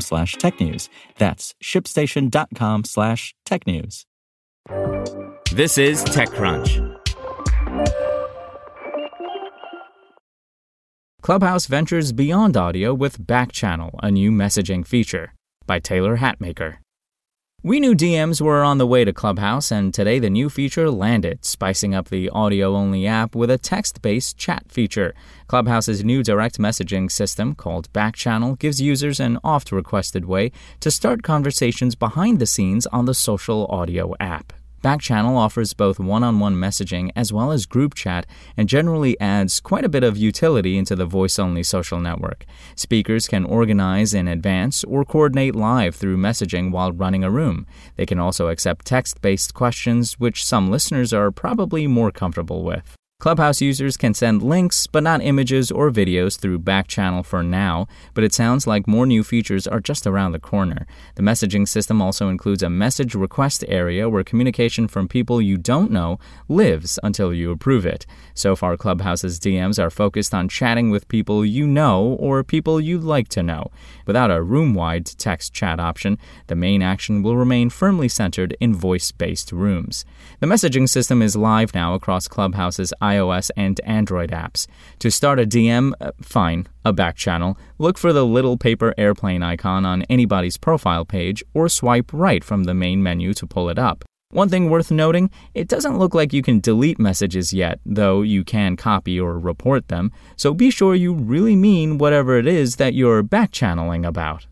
slash technews. That's shipstation.com slash technews. This is TechCrunch. Clubhouse ventures beyond audio with Backchannel, a new messaging feature, by Taylor Hatmaker. We knew DMs were on the way to Clubhouse, and today the new feature landed, spicing up the audio only app with a text based chat feature. Clubhouse's new direct messaging system, called Backchannel, gives users an oft requested way to start conversations behind the scenes on the social audio app. Backchannel offers both one on one messaging as well as group chat and generally adds quite a bit of utility into the voice only social network. Speakers can organize in advance or coordinate live through messaging while running a room. They can also accept text based questions, which some listeners are probably more comfortable with. Clubhouse users can send links, but not images or videos through Backchannel for now, but it sounds like more new features are just around the corner. The messaging system also includes a message request area where communication from people you don't know lives until you approve it. So far, Clubhouse's DMs are focused on chatting with people you know or people you'd like to know. Without a room wide text chat option, the main action will remain firmly centered in voice based rooms. The messaging system is live now across Clubhouse's iOS and Android apps. To start a DM, uh, fine, a back channel, look for the little paper airplane icon on anybody's profile page or swipe right from the main menu to pull it up. One thing worth noting, it doesn't look like you can delete messages yet, though you can copy or report them, so be sure you really mean whatever it is that you're back channeling about.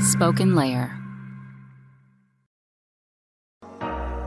Spoken Layer.